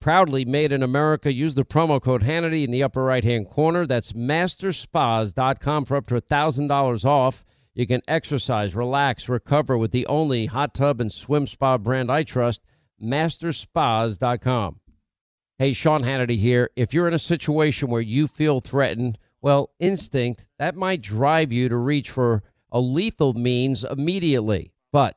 Proudly made in America. Use the promo code Hannity in the upper right hand corner. That's masterspas.com for up to $1,000 off. You can exercise, relax, recover with the only hot tub and swim spa brand I trust, masterspas.com. Hey, Sean Hannity here. If you're in a situation where you feel threatened, well, instinct, that might drive you to reach for a lethal means immediately. But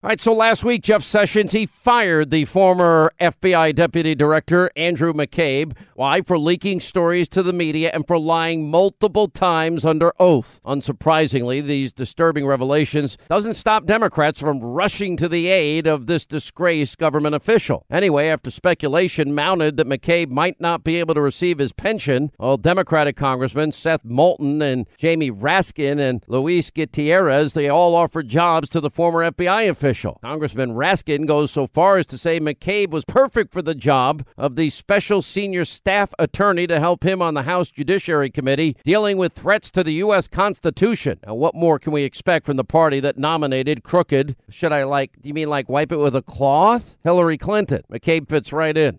All right, so last week, Jeff Sessions, he fired the former FBI Deputy Director, Andrew McCabe. Why? For leaking stories to the media and for lying multiple times under oath. Unsurprisingly, these disturbing revelations doesn't stop Democrats from rushing to the aid of this disgraced government official. Anyway, after speculation mounted that McCabe might not be able to receive his pension, well, Democratic Congressmen Seth Moulton and Jamie Raskin and Luis Gutierrez, they all offered jobs to the former FBI official official. Congressman Raskin goes so far as to say McCabe was perfect for the job of the special senior staff attorney to help him on the House Judiciary Committee dealing with threats to the U.S. Constitution. Now, what more can we expect from the party that nominated crooked, should I like, do you mean like wipe it with a cloth? Hillary Clinton. McCabe fits right in.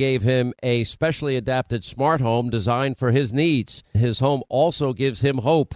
gave him a specially adapted smart home designed for his needs. His home also gives him hope.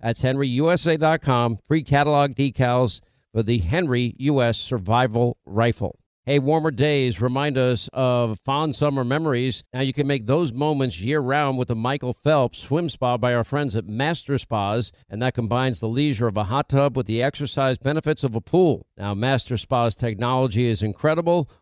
That's henryusa.com. Free catalog decals for the Henry U.S. Survival Rifle. Hey, warmer days remind us of fond summer memories. Now you can make those moments year round with the Michael Phelps Swim Spa by our friends at Master Spas, and that combines the leisure of a hot tub with the exercise benefits of a pool. Now, Master Spa's technology is incredible